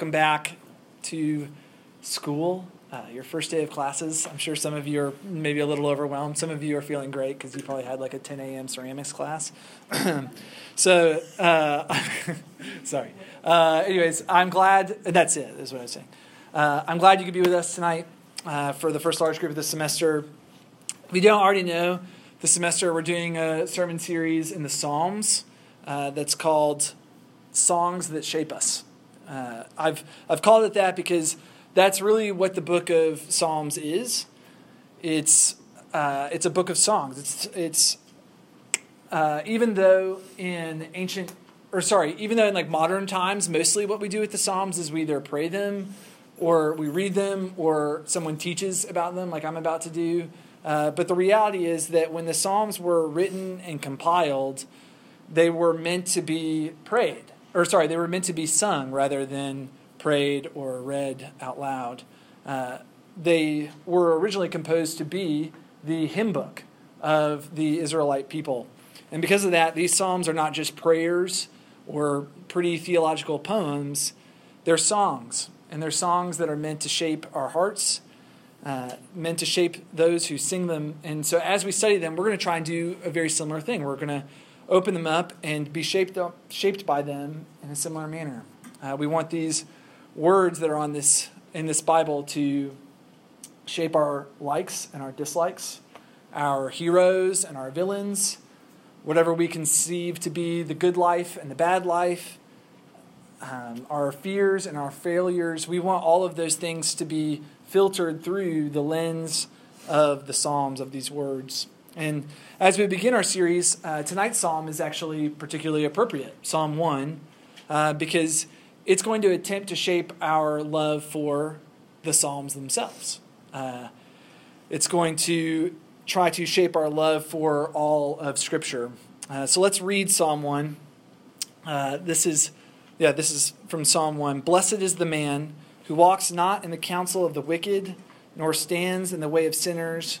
welcome back to school, uh, your first day of classes. I'm sure some of you are maybe a little overwhelmed. Some of you are feeling great because you probably had like a 10 a.m. ceramics class. so, uh, sorry. Uh, anyways, I'm glad, that's it, is what I was saying. Uh, I'm glad you could be with us tonight uh, for the first large group of the semester. If you don't already know, this semester we're doing a sermon series in the Psalms uh, that's called Songs That Shape Us. Uh, I've, I've called it that because that's really what the book of Psalms is. It's, uh, it's a book of songs. It's, it's uh, even though in ancient, or sorry, even though in like modern times, mostly what we do with the Psalms is we either pray them or we read them or someone teaches about them, like I'm about to do. Uh, but the reality is that when the Psalms were written and compiled, they were meant to be prayed or sorry, they were meant to be sung rather than prayed or read out loud. Uh, they were originally composed to be the hymn book of the Israelite people. And because of that, these Psalms are not just prayers or pretty theological poems, they're songs. And they're songs that are meant to shape our hearts, uh, meant to shape those who sing them. And so as we study them, we're going to try and do a very similar thing. We're going to open them up and be shaped, up, shaped by them in a similar manner. Uh, we want these words that are on this in this Bible to shape our likes and our dislikes, our heroes and our villains, whatever we conceive to be the good life and the bad life, um, our fears and our failures. We want all of those things to be filtered through the lens of the Psalms, of these words. And as we begin our series, uh, tonight's psalm is actually particularly appropriate, Psalm 1, uh, because it's going to attempt to shape our love for the psalms themselves. Uh, it's going to try to shape our love for all of Scripture. Uh, so let's read Psalm 1. Uh, this is, yeah, this is from Psalm 1. Blessed is the man who walks not in the counsel of the wicked, nor stands in the way of sinners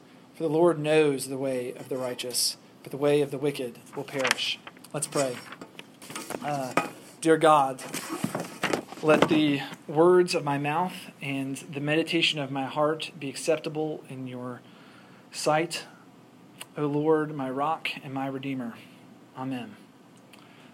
For the Lord knows the way of the righteous, but the way of the wicked will perish. Let's pray. Uh, dear God, let the words of my mouth and the meditation of my heart be acceptable in your sight, O Lord, my rock and my redeemer. Amen.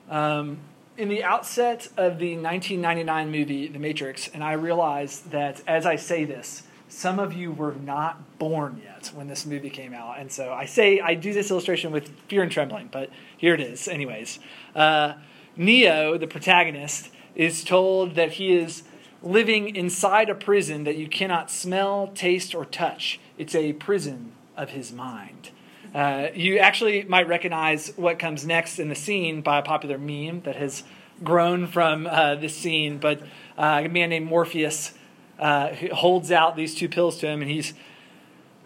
Um, in the outset of the 1999 movie, The Matrix, and I realize that as I say this, some of you were not born yet when this movie came out. And so I say, I do this illustration with fear and trembling, but here it is, anyways. Uh, Neo, the protagonist, is told that he is living inside a prison that you cannot smell, taste, or touch. It's a prison of his mind. Uh, you actually might recognize what comes next in the scene by a popular meme that has grown from uh, this scene, but uh, a man named Morpheus uh, holds out these two pills to him, and he's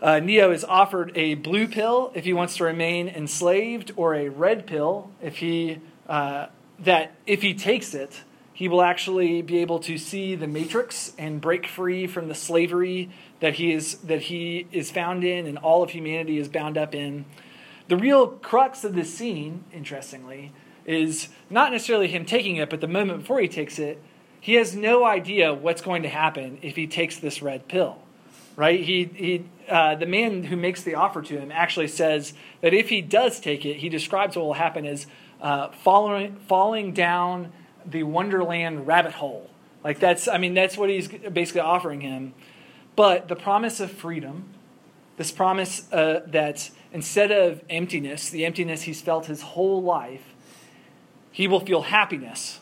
uh, Neo is offered a blue pill if he wants to remain enslaved, or a red pill if he uh, that if he takes it, he will actually be able to see the matrix and break free from the slavery that he is that he is found in, and all of humanity is bound up in. The real crux of this scene, interestingly, is not necessarily him taking it, but the moment before he takes it, he has no idea what's going to happen if he takes this red pill, right? He, he, uh, the man who makes the offer to him actually says that if he does take it, he describes what will happen as uh, following, falling down the Wonderland rabbit hole. Like that's, I mean, that's what he's basically offering him. But the promise of freedom, this promise uh, that instead of emptiness, the emptiness he's felt his whole life, he will feel happiness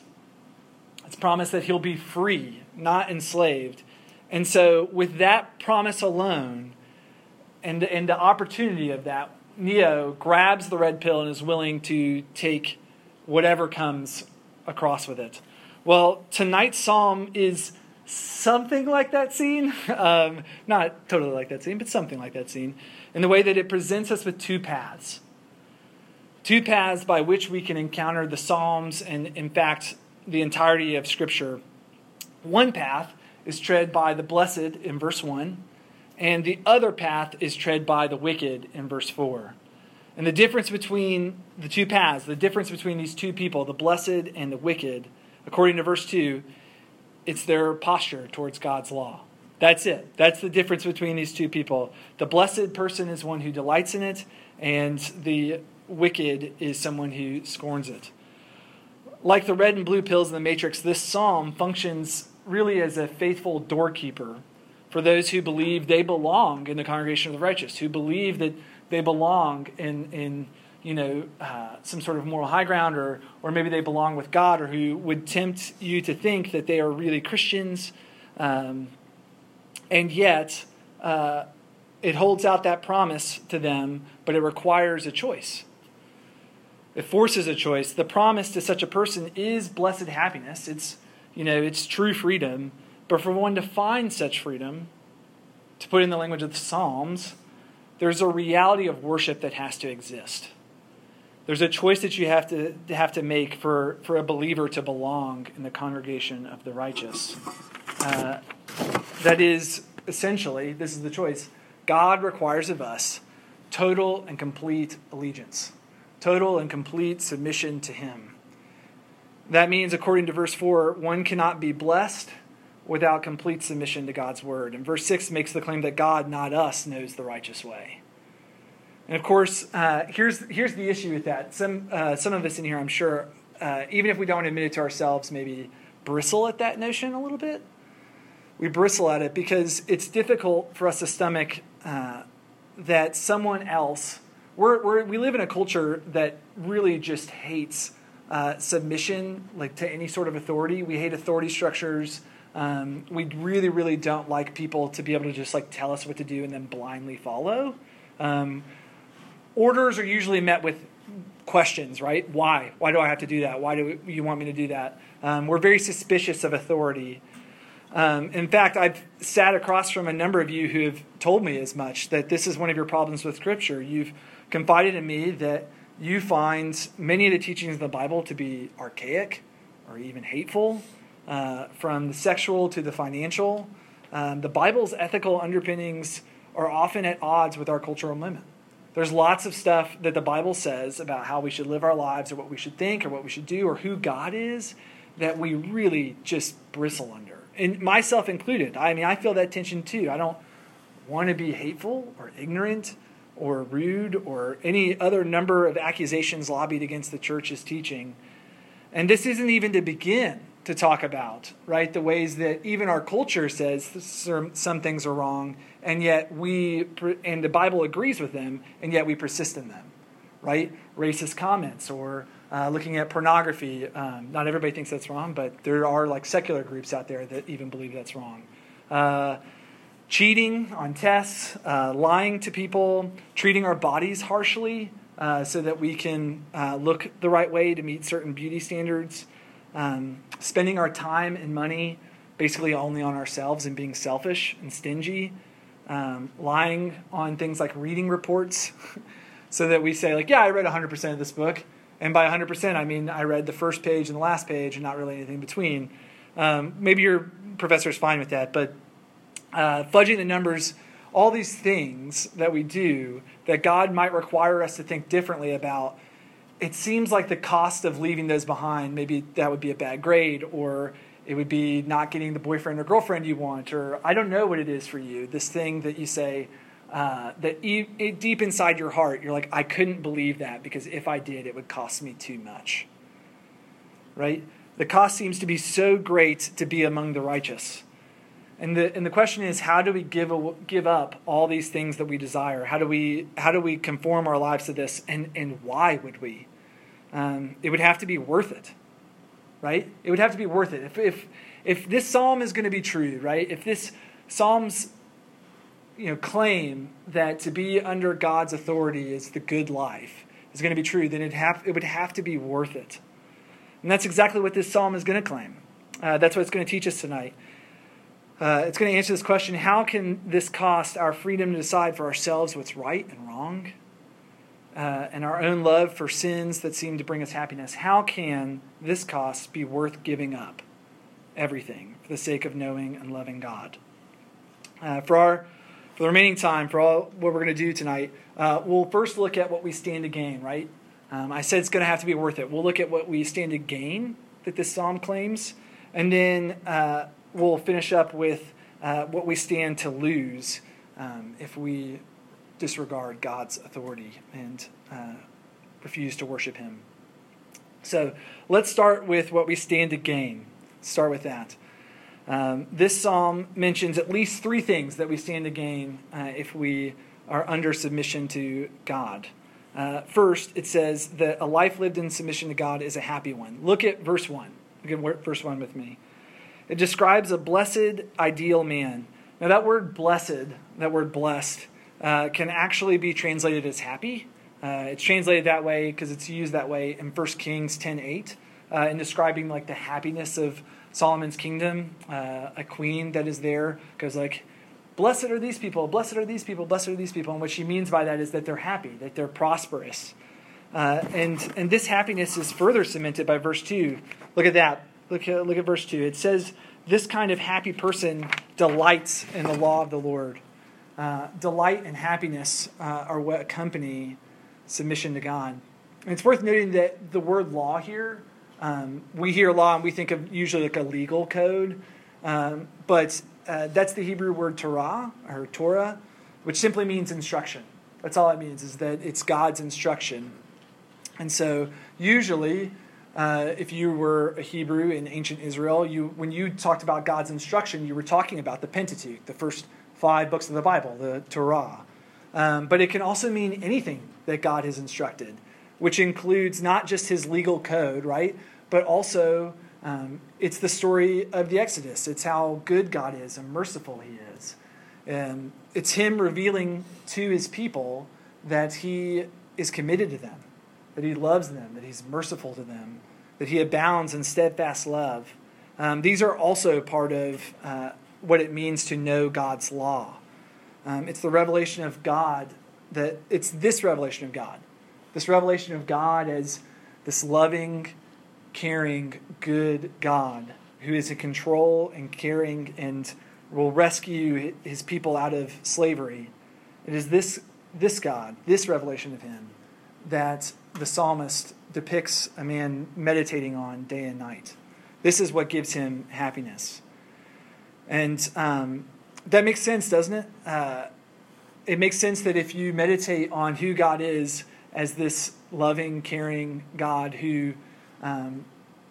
it's promised that he'll be free, not enslaved. And so, with that promise alone and, and the opportunity of that, Neo grabs the red pill and is willing to take whatever comes across with it. Well, tonight's psalm is something like that scene. Um, not totally like that scene, but something like that scene. In the way that it presents us with two paths. Two paths by which we can encounter the Psalms and, in fact, the entirety of Scripture. One path is tread by the blessed in verse 1, and the other path is tread by the wicked in verse 4. And the difference between the two paths, the difference between these two people, the blessed and the wicked, according to verse 2, it's their posture towards God's law. That's it. That's the difference between these two people. The blessed person is one who delights in it, and the wicked is someone who scorns it. Like the red and blue pills in the Matrix, this psalm functions really as a faithful doorkeeper for those who believe they belong in the congregation of the righteous, who believe that they belong in, in you know, uh, some sort of moral high ground, or, or maybe they belong with God, or who would tempt you to think that they are really Christians. Um, and yet, uh, it holds out that promise to them, but it requires a choice. It forces a choice. The promise to such a person is blessed happiness. It's, you know, it's true freedom. But for one to find such freedom, to put in the language of the Psalms, there's a reality of worship that has to exist. There's a choice that you have to, have to make for, for a believer to belong in the congregation of the righteous. Uh, that is essentially, this is the choice God requires of us total and complete allegiance, total and complete submission to Him. That means, according to verse 4, one cannot be blessed without complete submission to God's word. And verse 6 makes the claim that God, not us, knows the righteous way. And of course, uh, here's, here's the issue with that. Some, uh, some of us in here, I'm sure, uh, even if we don't admit it to ourselves, maybe bristle at that notion a little bit. We bristle at it because it's difficult for us to stomach uh, that someone else, we're, we're, we live in a culture that really just hates uh, submission like to any sort of authority. We hate authority structures. Um, we really, really don't like people to be able to just like tell us what to do and then blindly follow. Um, orders are usually met with questions, right? Why? Why do I have to do that? Why do you want me to do that? Um, we're very suspicious of authority. Um, in fact, I've sat across from a number of you who have told me as much that this is one of your problems with Scripture. You've confided in me that you find many of the teachings of the Bible to be archaic or even hateful, uh, from the sexual to the financial. Um, the Bible's ethical underpinnings are often at odds with our cultural moment. There's lots of stuff that the Bible says about how we should live our lives or what we should think or what we should do or who God is that we really just bristle under. And myself included. I mean, I feel that tension too. I don't want to be hateful or ignorant or rude or any other number of accusations lobbied against the church's teaching. And this isn't even to begin to talk about, right? The ways that even our culture says some things are wrong, and yet we, and the Bible agrees with them, and yet we persist in them, right? Racist comments or uh, looking at pornography. Um, not everybody thinks that's wrong, but there are like secular groups out there that even believe that's wrong. Uh, cheating on tests, uh, lying to people, treating our bodies harshly uh, so that we can uh, look the right way to meet certain beauty standards um, spending our time and money basically only on ourselves and being selfish and stingy, um, lying on things like reading reports, so that we say, like, yeah, I read 100% of this book. And by 100%, I mean I read the first page and the last page and not really anything in between. Um, maybe your professor is fine with that, but uh, fudging the numbers, all these things that we do that God might require us to think differently about it seems like the cost of leaving those behind, maybe that would be a bad grade, or it would be not getting the boyfriend or girlfriend you want, or I don't know what it is for you. This thing that you say uh, that e- deep inside your heart, you're like, I couldn't believe that because if I did, it would cost me too much. Right? The cost seems to be so great to be among the righteous. And the, and the question is, how do we give, a, give up all these things that we desire? How do we, how do we conform our lives to this? And, and why would we? Um, it would have to be worth it, right? It would have to be worth it. If, if, if this psalm is going to be true, right? If this psalm's you know, claim that to be under God's authority is the good life is going to be true, then it, have, it would have to be worth it. And that's exactly what this psalm is going to claim. Uh, that's what it's going to teach us tonight. Uh, it's going to answer this question how can this cost our freedom to decide for ourselves what's right and wrong? Uh, and our own love for sins that seem to bring us happiness. How can this cost be worth giving up everything for the sake of knowing and loving God? Uh, for our for the remaining time, for all what we're going to do tonight, uh, we'll first look at what we stand to gain. Right? Um, I said it's going to have to be worth it. We'll look at what we stand to gain that this psalm claims, and then uh, we'll finish up with uh, what we stand to lose um, if we disregard God's authority and uh, refuse to worship Him. So let's start with what we stand to gain. Start with that. Um, this psalm mentions at least three things that we stand to gain uh, if we are under submission to God. Uh, first, it says that a life lived in submission to God is a happy one. Look at verse 1. Look at verse 1 with me. It describes a blessed, ideal man. Now, that word blessed, that word blessed, uh, can actually be translated as happy. Uh, it's translated that way because it's used that way in 1 Kings 10.8 uh, in describing like the happiness of Solomon's kingdom. Uh, a queen that is there goes like, blessed are these people, blessed are these people, blessed are these people. And what she means by that is that they're happy, that they're prosperous. Uh, and, and this happiness is further cemented by verse 2. Look at that. Look at, look at verse 2. It says, This kind of happy person delights in the law of the Lord. Uh, delight and happiness uh, are what accompany submission to God. And it's worth noting that the word law here, um, we hear law and we think of usually like a legal code, um, but uh, that's the Hebrew word Torah or Torah, which simply means instruction. That's all it means, is that it's God's instruction. And so usually uh, if you were a Hebrew in ancient Israel, you, when you talked about God's instruction, you were talking about the Pentateuch, the first five books of the Bible, the Torah. Um, but it can also mean anything that God has instructed, which includes not just his legal code, right? But also um, it's the story of the Exodus. It's how good God is and merciful he is. And it's him revealing to his people that he is committed to them, that he loves them, that he's merciful to them, that he abounds in steadfast love. Um, these are also part of uh, what it means to know God's law. Um, it's the revelation of God that it's this revelation of God, this revelation of God as this loving, caring, good God who is in control and caring and will rescue his people out of slavery. It is this, this God, this revelation of him, that the psalmist depicts a man meditating on day and night. This is what gives him happiness. And um, that makes sense, doesn't it? Uh, it makes sense that if you meditate on who God is as this loving, caring God who, um,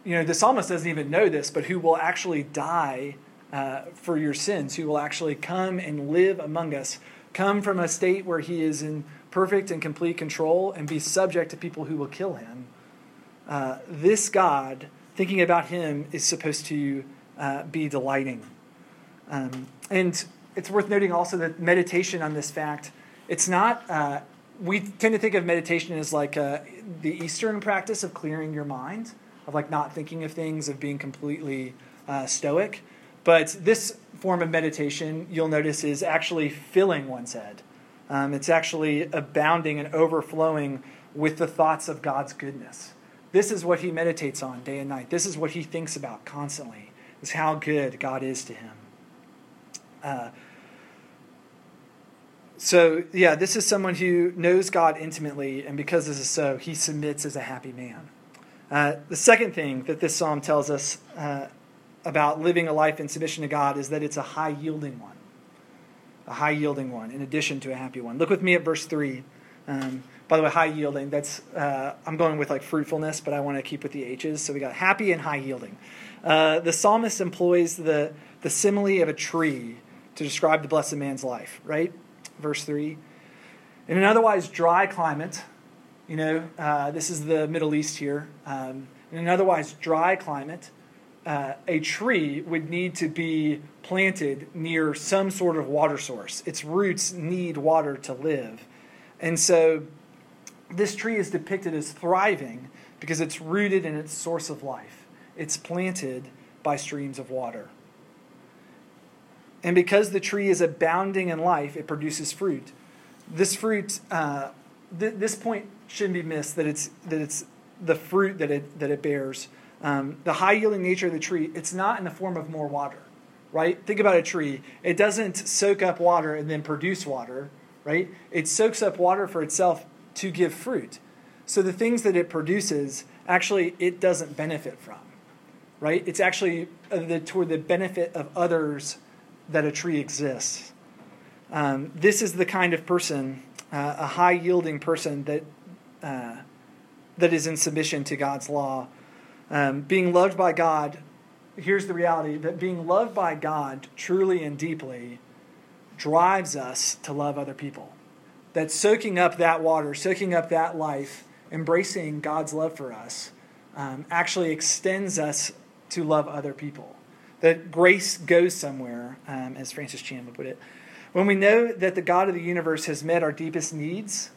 you know, the psalmist doesn't even know this, but who will actually die uh, for your sins, who will actually come and live among us, come from a state where he is in perfect and complete control and be subject to people who will kill him. Uh, this God, thinking about him, is supposed to uh, be delighting. Um, and it's worth noting also that meditation on this fact, it's not, uh, we tend to think of meditation as like uh, the Eastern practice of clearing your mind, of like not thinking of things, of being completely uh, stoic. But this form of meditation, you'll notice, is actually filling one's head. Um, it's actually abounding and overflowing with the thoughts of God's goodness. This is what he meditates on day and night. This is what he thinks about constantly, is how good God is to him. Uh, so, yeah, this is someone who knows God intimately, and because this is so, he submits as a happy man. Uh, the second thing that this psalm tells us uh, about living a life in submission to God is that it's a high yielding one. A high yielding one, in addition to a happy one. Look with me at verse 3. Um, by the way, high yielding, that's, uh, I'm going with like fruitfulness, but I want to keep with the H's. So we got happy and high yielding. Uh, the psalmist employs the, the simile of a tree to describe the blessed man's life, right? Verse 3. In an otherwise dry climate, you know, uh, this is the Middle East here. Um, in an otherwise dry climate, uh, a tree would need to be planted near some sort of water source. Its roots need water to live. And so this tree is depicted as thriving because it's rooted in its source of life. It's planted by streams of water. And because the tree is abounding in life, it produces fruit. This fruit, uh, th- this point shouldn't be missed that it's, that it's the fruit that it, that it bears. Um, the high yielding nature of the tree, it's not in the form of more water, right? Think about a tree. It doesn't soak up water and then produce water, right? It soaks up water for itself to give fruit. So the things that it produces, actually, it doesn't benefit from, right? It's actually uh, the, toward the benefit of others that a tree exists. Um, this is the kind of person, uh, a high yielding person that, uh, that is in submission to God's law. Um, being loved by God, here's the reality that being loved by God truly and deeply drives us to love other people. That soaking up that water, soaking up that life, embracing God's love for us, um, actually extends us to love other people. That grace goes somewhere, um, as Francis Chan would put it. When we know that the God of the universe has met our deepest needs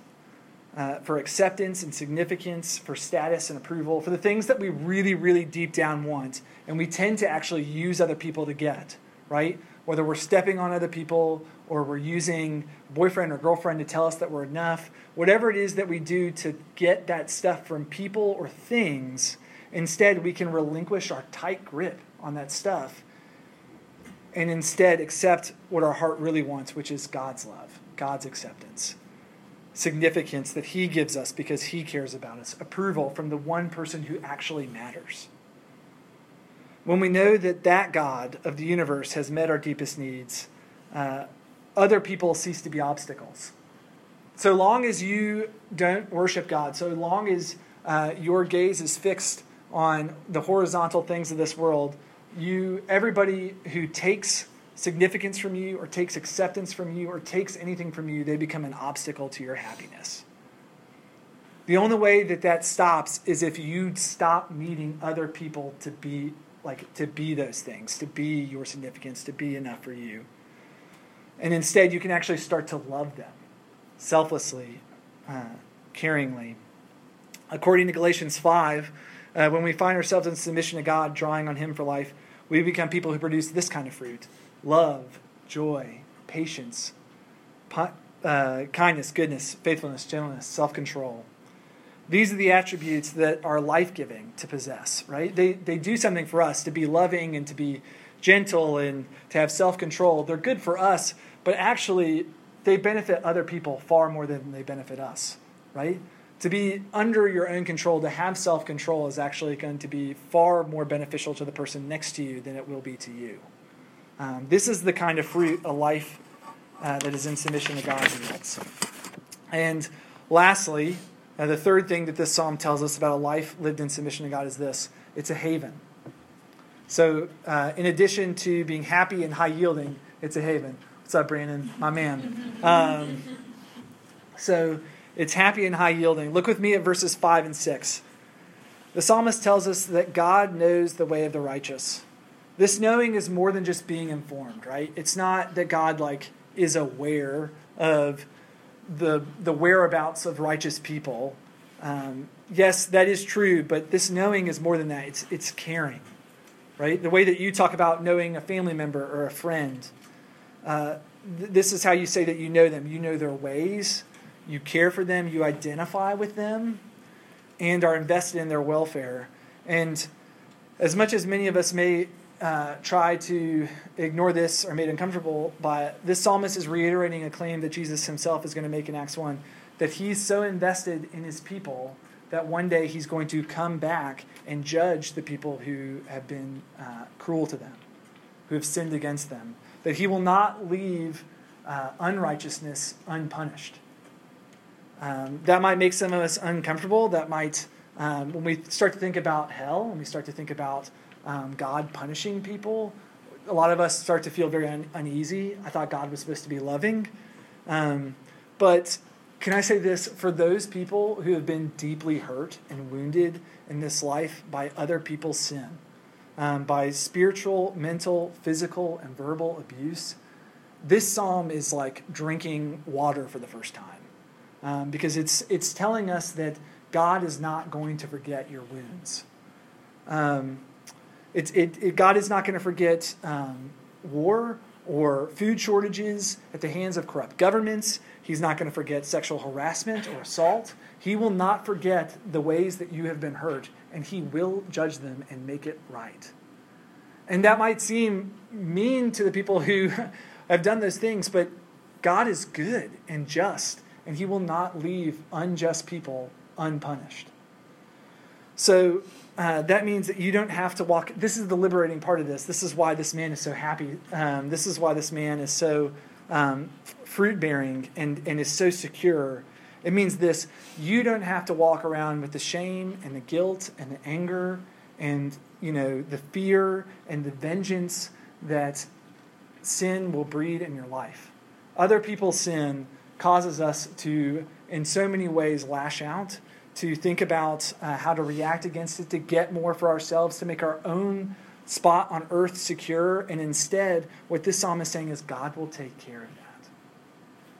uh, for acceptance and significance, for status and approval, for the things that we really, really deep down want, and we tend to actually use other people to get, right? Whether we're stepping on other people or we're using boyfriend or girlfriend to tell us that we're enough, whatever it is that we do to get that stuff from people or things, instead we can relinquish our tight grip on that stuff and instead accept what our heart really wants, which is God's love, God's acceptance, significance that He gives us because He cares about us, approval from the one person who actually matters. When we know that that God of the universe has met our deepest needs, uh, other people cease to be obstacles. So long as you don't worship God, so long as uh, your gaze is fixed on the horizontal things of this world, you everybody who takes significance from you or takes acceptance from you or takes anything from you, they become an obstacle to your happiness. The only way that that stops is if you stop needing other people to be like to be those things, to be your significance, to be enough for you. And instead, you can actually start to love them selflessly, uh, caringly. According to Galatians 5, uh, when we find ourselves in submission to God, drawing on Him for life, we become people who produce this kind of fruit love, joy, patience, uh, kindness, goodness, faithfulness, gentleness, self control. These are the attributes that are life giving to possess, right? They, they do something for us to be loving and to be gentle and to have self control. They're good for us, but actually, they benefit other people far more than they benefit us, right? to be under your own control, to have self control, is actually going to be far more beneficial to the person next to you than it will be to you. Um, this is the kind of fruit a life uh, that is in submission to God yields. And lastly, uh, the third thing that this psalm tells us about a life lived in submission to God is this it's a haven. So, uh, in addition to being happy and high yielding, it's a haven. What's up, Brandon? My man. Um, so, it's happy and high yielding. Look with me at verses 5 and 6. The psalmist tells us that God knows the way of the righteous. This knowing is more than just being informed, right? It's not that God like is aware of the the whereabouts of righteous people. Um, yes, that is true, but this knowing is more than that. It's it's caring, right? The way that you talk about knowing a family member or a friend. Uh, th- this is how you say that you know them. You know their ways you care for them, you identify with them, and are invested in their welfare. And as much as many of us may uh, try to ignore this or made uncomfortable by it, this psalmist is reiterating a claim that Jesus himself is going to make in Acts 1 that he's so invested in his people that one day he's going to come back and judge the people who have been uh, cruel to them, who have sinned against them. That he will not leave uh, unrighteousness unpunished. Um, that might make some of us uncomfortable. That might, um, when we start to think about hell, when we start to think about um, God punishing people, a lot of us start to feel very un- uneasy. I thought God was supposed to be loving. Um, but can I say this? For those people who have been deeply hurt and wounded in this life by other people's sin, um, by spiritual, mental, physical, and verbal abuse, this psalm is like drinking water for the first time um, because it's, it's telling us that God is not going to forget your wounds. Um, it, it, it, God is not going to forget um, war or food shortages at the hands of corrupt governments. He's not going to forget sexual harassment or assault. He will not forget the ways that you have been hurt, and he will judge them and make it right. And that might seem mean to the people who have done those things, but God is good and just, and he will not leave unjust people unpunished. So uh, that means that you don't have to walk. This is the liberating part of this. This is why this man is so happy. Um, this is why this man is so um, fruit bearing and, and is so secure. It means this you don't have to walk around with the shame and the guilt and the anger and you know the fear and the vengeance that sin will breed in your life. Other people's sin causes us to, in so many ways, lash out to think about uh, how to react against it, to get more for ourselves, to make our own spot on earth secure. And instead, what this psalm is saying is God will take care of that.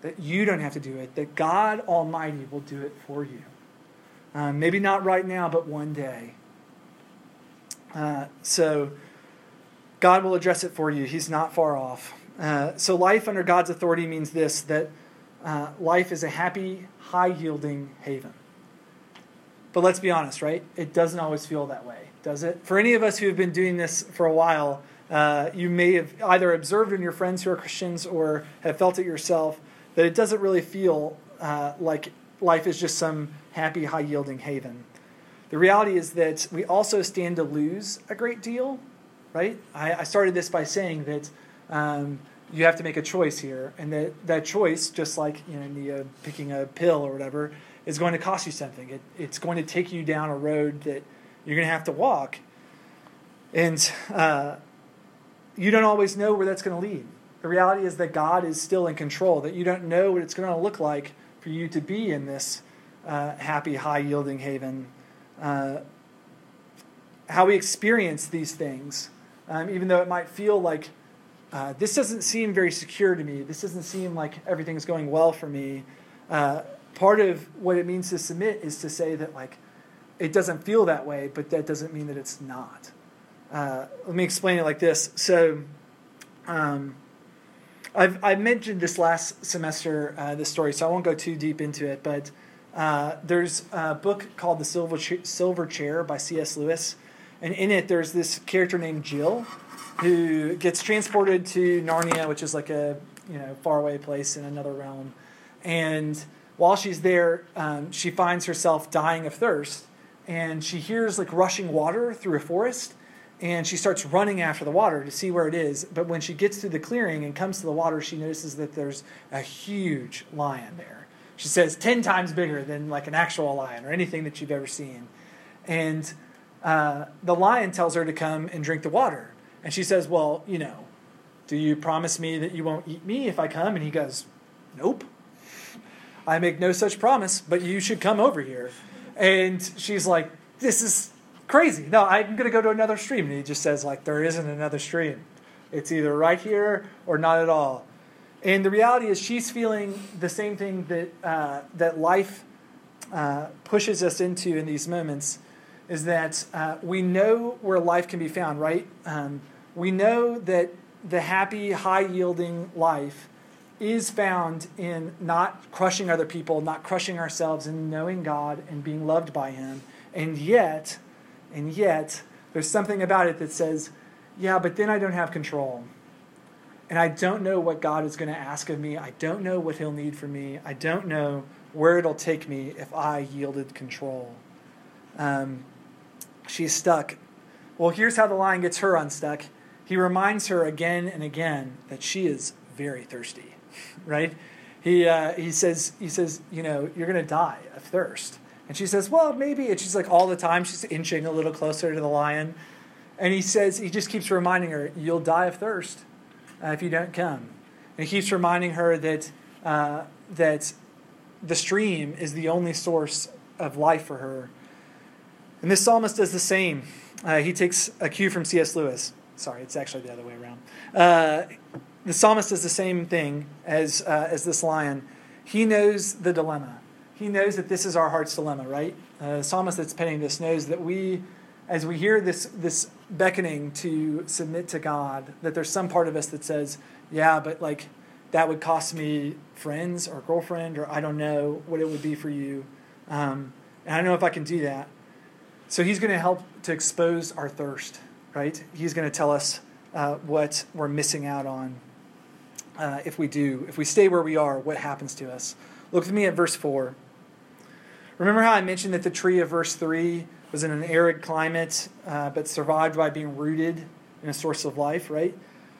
That you don't have to do it, that God Almighty will do it for you. Um, maybe not right now, but one day. Uh, so, God will address it for you. He's not far off. Uh, so, life under God's authority means this that uh, life is a happy, high yielding haven. But let's be honest, right? It doesn't always feel that way, does it? For any of us who have been doing this for a while, uh, you may have either observed in your friends who are Christians or have felt it yourself that it doesn't really feel uh, like life is just some happy, high yielding haven. The reality is that we also stand to lose a great deal, right? I, I started this by saying that um, you have to make a choice here, and that that choice, just like you know, the, uh, picking a pill or whatever, is going to cost you something. It, it's going to take you down a road that you're going to have to walk. And uh, you don't always know where that's going to lead. The reality is that God is still in control, that you don't know what it's going to look like for you to be in this uh, happy, high yielding haven. Uh, how we experience these things, um, even though it might feel like uh, this doesn't seem very secure to me, this doesn't seem like everything's going well for me. Uh, part of what it means to submit is to say that like it doesn't feel that way, but that doesn't mean that it's not. Uh, let me explain it like this. So, um, I've I've mentioned this last semester uh, this story, so I won't go too deep into it. But uh, there's a book called The Silver Ch- Silver Chair by C.S. Lewis, and in it there's this character named Jill who gets transported to Narnia, which is like a you know faraway place in another realm, and while she's there, um, she finds herself dying of thirst, and she hears like rushing water through a forest, and she starts running after the water to see where it is. But when she gets to the clearing and comes to the water, she notices that there's a huge lion there. She says ten times bigger than like an actual lion or anything that you've ever seen, and uh, the lion tells her to come and drink the water, and she says, "Well, you know." Do you promise me that you won't eat me if I come? And he goes, Nope. I make no such promise, but you should come over here. And she's like, This is crazy. No, I'm going to go to another stream. And he just says, like, there isn't another stream. It's either right here or not at all. And the reality is, she's feeling the same thing that, uh, that life uh, pushes us into in these moments is that uh, we know where life can be found, right? Um, we know that the happy, high yielding life is found in not crushing other people, not crushing ourselves, and knowing God and being loved by Him. And yet, and yet, there's something about it that says, yeah, but then I don't have control. And I don't know what God is going to ask of me. I don't know what He'll need from me. I don't know where it'll take me if I yielded control. Um, she's stuck. Well, here's how the lion gets her unstuck. He reminds her again and again that she is very thirsty right? He, uh, he, says, he says, you know, you're going to die of thirst. And she says, well, maybe. And she's like, all the time, she's inching a little closer to the lion. And he says, he just keeps reminding her, you'll die of thirst uh, if you don't come. And he keeps reminding her that, uh, that the stream is the only source of life for her. And this psalmist does the same. Uh, he takes a cue from C.S. Lewis. Sorry, it's actually the other way around. Uh, the psalmist does the same thing as, uh, as this lion. He knows the dilemma. He knows that this is our heart's dilemma, right? Uh, the psalmist that's penning this knows that we, as we hear this, this beckoning to submit to God, that there's some part of us that says, yeah, but like that would cost me friends or girlfriend, or I don't know what it would be for you. Um, and I don't know if I can do that. So he's going to help to expose our thirst, right? He's going to tell us uh, what we're missing out on uh, if we do. If we stay where we are, what happens to us? Look with me at verse 4. Remember how I mentioned that the tree of verse 3 was in an arid climate, uh, but survived by being rooted in a source of life, right?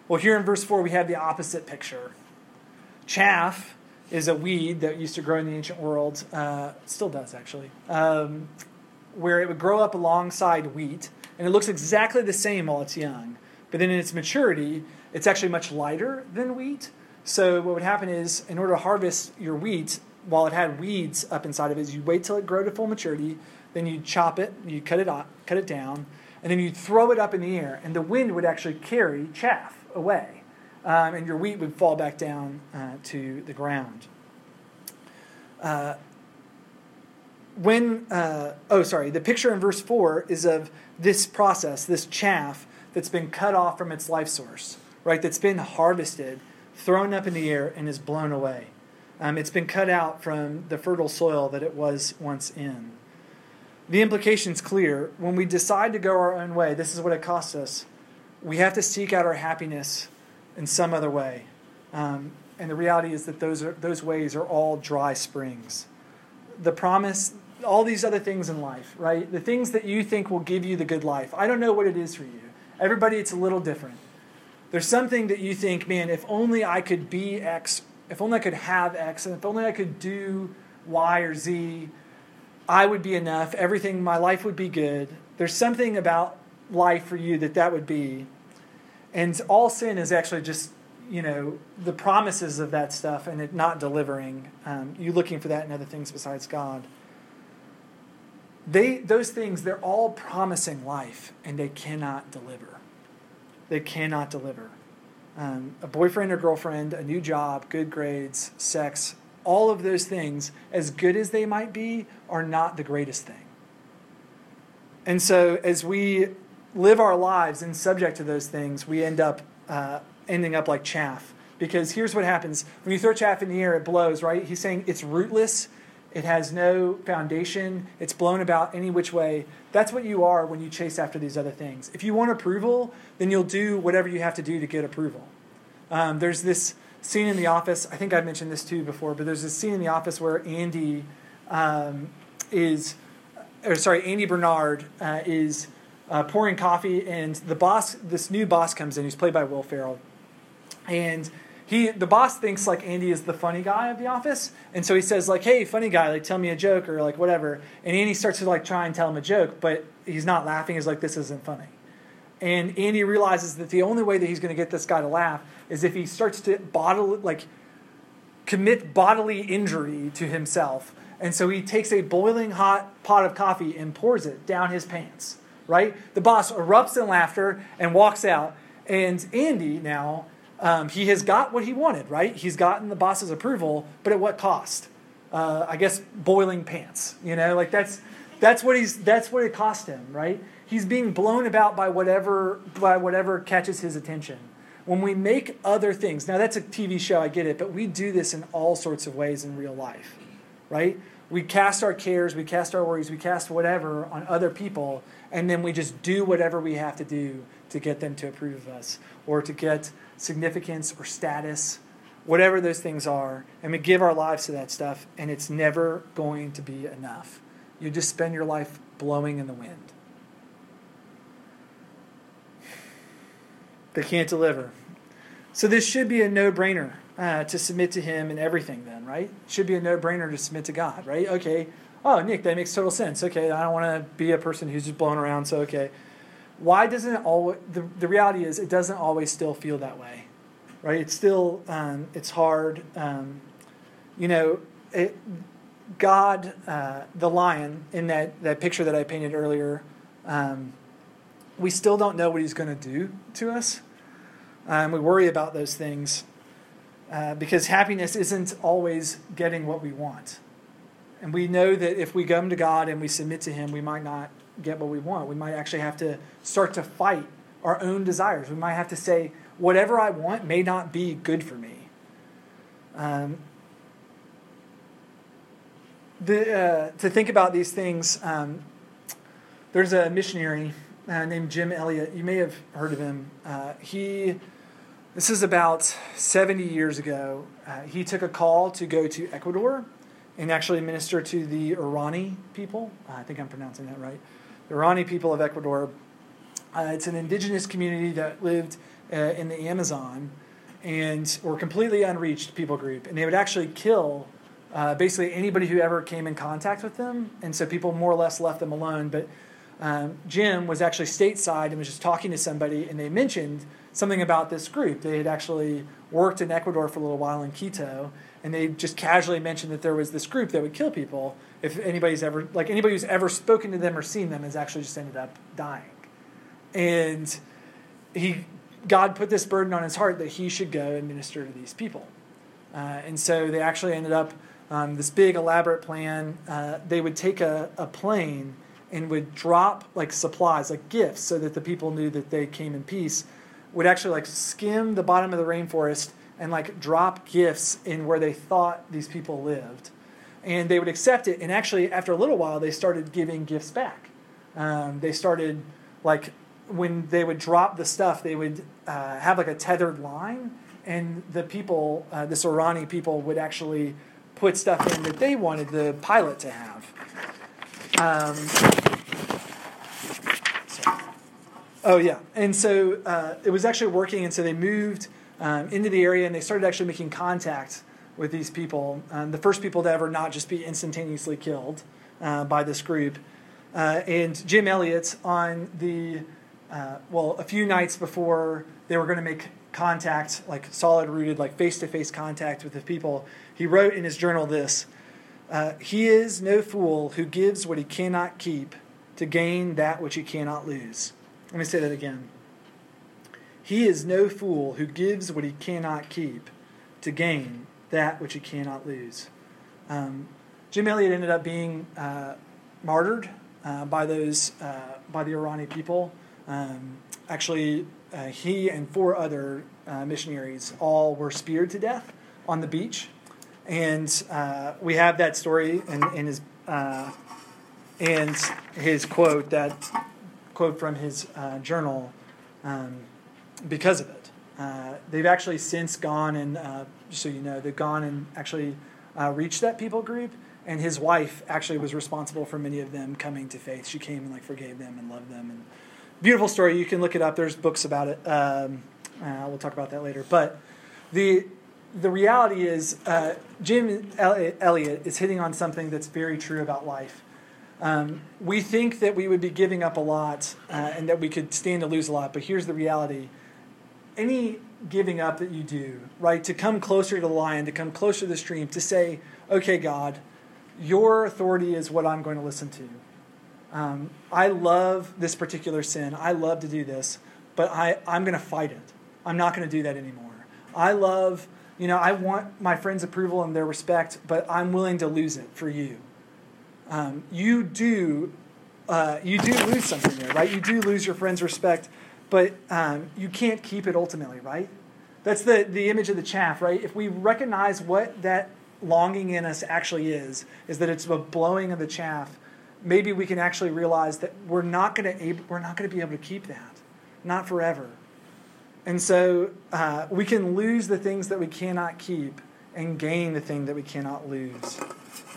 Well, here in verse 4, we have the opposite picture. Chaff is a weed that used to grow in the ancient world, uh, still does actually, um, where it would grow up alongside wheat, and it looks exactly the same while it's young. But then in its maturity, it's actually much lighter than wheat. So what would happen is, in order to harvest your wheat, while it had weeds up inside of it, you wait till it grow to full maturity, then you chop it, you cut it off, cut it down, and then you throw it up in the air, and the wind would actually carry chaff away, um, and your wheat would fall back down uh, to the ground. Uh, when uh, oh sorry, the picture in verse four is of this process, this chaff that's been cut off from its life source, right? That's been harvested, thrown up in the air, and is blown away. Um, it's been cut out from the fertile soil that it was once in. The implication's clear. When we decide to go our own way, this is what it costs us. We have to seek out our happiness in some other way. Um, and the reality is that those, are, those ways are all dry springs. The promise, all these other things in life, right? The things that you think will give you the good life. I don't know what it is for you. Everybody, it's a little different. There's something that you think, man, if only I could be X, if only I could have X, and if only I could do Y or Z, I would be enough. Everything, my life would be good. There's something about life for you that that would be. And all sin is actually just, you know, the promises of that stuff and it not delivering. Um, you looking for that in other things besides God. They, those things, they're all promising life and they cannot deliver. They cannot deliver. Um, a boyfriend or girlfriend, a new job, good grades, sex, all of those things, as good as they might be, are not the greatest thing. And so, as we live our lives and subject to those things, we end up uh, ending up like chaff. Because here's what happens when you throw chaff in the air, it blows, right? He's saying it's rootless, it has no foundation, it's blown about any which way. That's what you are when you chase after these other things. If you want approval, then you'll do whatever you have to do to get approval. Um, there's this scene in The Office. I think I've mentioned this too before, but there's this scene in The Office where Andy um, is, or sorry, Andy Bernard uh, is uh, pouring coffee, and the boss, this new boss, comes in. He's played by Will Ferrell, and he, the boss thinks like Andy is the funny guy of the office, and so he says like, "Hey, funny guy, like tell me a joke or like whatever." And Andy starts to like try and tell him a joke, but he's not laughing. He's like, "This isn't funny." And Andy realizes that the only way that he's going to get this guy to laugh is if he starts to bodily, like, commit bodily injury to himself. And so he takes a boiling hot pot of coffee and pours it down his pants, right? The boss erupts in laughter and walks out. And Andy now, um, he has got what he wanted, right? He's gotten the boss's approval, but at what cost? Uh, I guess boiling pants, you know, like that's that's what he's that's what it cost him, right? He's being blown about by whatever by whatever catches his attention when we make other things, now that's a TV show, I get it, but we do this in all sorts of ways in real life, right? We cast our cares, we cast our worries, we cast whatever on other people, and then we just do whatever we have to do to get them to approve of us or to get significance or status, whatever those things are, and we give our lives to that stuff, and it's never going to be enough. You just spend your life blowing in the wind. They can't deliver. So this should be a no-brainer uh, to submit to Him in everything. Then, right? Should be a no-brainer to submit to God, right? Okay. Oh, Nick, that makes total sense. Okay, I don't want to be a person who's just blown around. So, okay, why doesn't it always? The, the reality is, it doesn't always still feel that way, right? It's still um, it's hard. Um, you know, it, God, uh, the lion in that that picture that I painted earlier. Um, we still don't know what he's going to do to us. And we worry about those things uh, because happiness isn't always getting what we want. And we know that if we come to God and we submit to Him, we might not get what we want. We might actually have to start to fight our own desires. We might have to say, whatever I want may not be good for me. Um, the, uh, to think about these things, um, there's a missionary uh, named Jim Elliot. You may have heard of him. Uh, he, this is about 70 years ago. Uh, he took a call to go to Ecuador and actually minister to the Irani people. I think I'm pronouncing that right. The Waorani people of Ecuador. Uh, it's an indigenous community that lived uh, in the Amazon and were completely unreached people group. And they would actually kill uh, basically anybody who ever came in contact with them. And so people more or less left them alone. But um, Jim was actually stateside and was just talking to somebody, and they mentioned something about this group. They had actually worked in Ecuador for a little while in Quito, and they just casually mentioned that there was this group that would kill people if anybody's ever like anybody who's ever spoken to them or seen them has actually just ended up dying. And he God put this burden on his heart that he should go and minister to these people. Uh, and so they actually ended up um, this big elaborate plan. Uh, they would take a, a plane and would drop like supplies, like gifts, so that the people knew that they came in peace. Would actually like skim the bottom of the rainforest and like drop gifts in where they thought these people lived. And they would accept it. And actually, after a little while, they started giving gifts back. Um, they started like when they would drop the stuff, they would uh, have like a tethered line, and the people, uh, the Waorani people, would actually put stuff in that they wanted the pilot to have. Um, oh yeah, and so uh, it was actually working, and so they moved um, into the area and they started actually making contact with these people. Um, the first people to ever not just be instantaneously killed uh, by this group. Uh, and Jim Elliot on the uh, well, a few nights before they were going to make contact, like solid rooted, like face to face contact with the people, he wrote in his journal this uh, He is no fool who gives what he cannot keep to gain that which he cannot lose. Let me say that again. He is no fool who gives what he cannot keep to gain that which he cannot lose. Um, Jim Elliot ended up being uh, martyred uh, by those uh, by the Waorani people. Um, actually, uh, he and four other uh, missionaries all were speared to death on the beach, and uh, we have that story in, in his and his quote that quote from his journal. Um, because of it. They've actually since gone and, so you know, they've gone and actually uh, reached that people group. And his wife actually was responsible for many of them coming to faith. She came and like forgave them and loved them. And beautiful story. You can look it up. There's books about it. Um, uh, we'll talk about that later. But the the reality is, uh, Jim Elliot is hitting on something that's very true about life. Um, we think that we would be giving up a lot uh, and that we could stand to lose a lot, but here's the reality any giving up that you do, right, to come closer to the lion, to come closer to the stream, to say, okay, God, your authority is what I'm going to listen to. Um, I love this particular sin. I love to do this, but I, I'm going to fight it. I'm not going to do that anymore. I love, you know, I want my friends' approval and their respect, but I'm willing to lose it for you. Um, you do, uh, you do lose something there, right? You do lose your friends' respect but um, you can't keep it ultimately, right? That's the, the image of the chaff, right? If we recognize what that longing in us actually is, is that it's a blowing of the chaff, maybe we can actually realize that we're not going to we're not going to be able to keep that, not forever. And so uh, we can lose the things that we cannot keep and gain the thing that we cannot lose.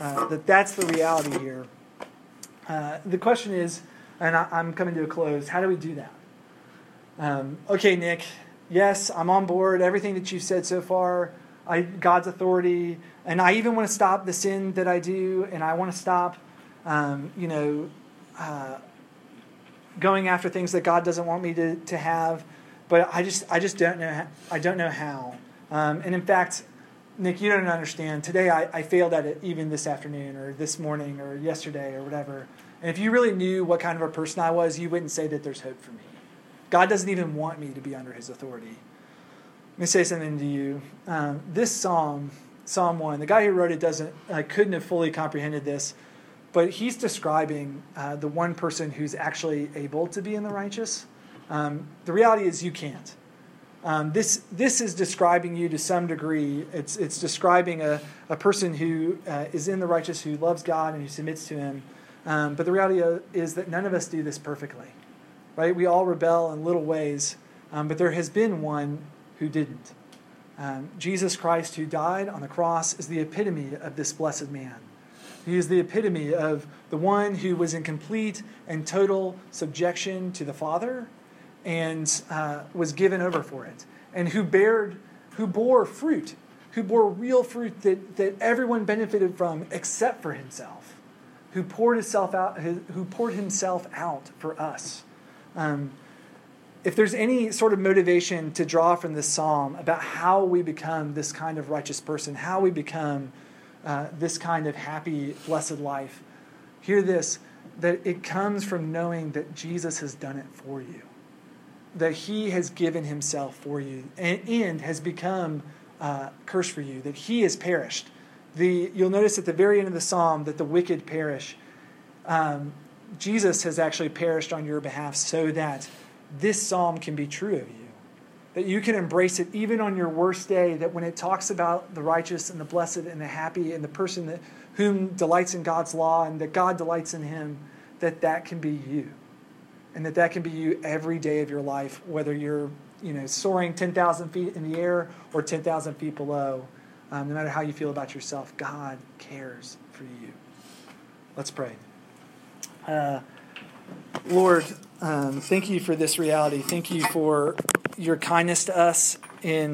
Uh, that that's the reality here. Uh, the question is, and I, I'm coming to a close. How do we do that? Um, okay, Nick, yes, I'm on board. Everything that you've said so far, I, God's authority, and I even want to stop the sin that I do, and I want to stop, um, you know, uh, going after things that God doesn't want me to, to have. But I just, I just don't know. I don't know how. Um, and in fact, Nick, you don't understand. Today, I, I failed at it even this afternoon, or this morning, or yesterday, or whatever. And if you really knew what kind of a person I was, you wouldn't say that there's hope for me. God doesn't even want me to be under his authority. Let me say something to you. Um, this psalm, Psalm 1, the guy who wrote it doesn't, uh, couldn't have fully comprehended this, but he's describing uh, the one person who's actually able to be in the righteous. Um, the reality is, you can't. Um, this, this is describing you to some degree. It's, it's describing a, a person who uh, is in the righteous, who loves God and who submits to Him. Um, but the reality is that none of us do this perfectly, right? We all rebel in little ways, um, but there has been one who didn't. Um, Jesus Christ, who died on the cross, is the epitome of this blessed man. He is the epitome of the one who was in complete and total subjection to the Father and uh, was given over for it, and who bared, who bore fruit, who bore real fruit that, that everyone benefited from except for himself, who poured himself out, who poured himself out for us. Um, if there's any sort of motivation to draw from this psalm about how we become this kind of righteous person, how we become uh, this kind of happy, blessed life, hear this that it comes from knowing that Jesus has done it for you that he has given himself for you and, and has become uh, cursed for you, that he has perished. The, you'll notice at the very end of the psalm that the wicked perish. Um, Jesus has actually perished on your behalf so that this psalm can be true of you. That you can embrace it even on your worst day, that when it talks about the righteous and the blessed and the happy and the person that, whom delights in God's law and that God delights in him, that that can be you and that that can be you every day of your life, whether you're you know soaring 10,000 feet in the air or 10,000 feet below. Um, no matter how you feel about yourself, God cares for you. Let's pray. Uh, Lord, um, thank you for this reality. Thank you for your kindness to us in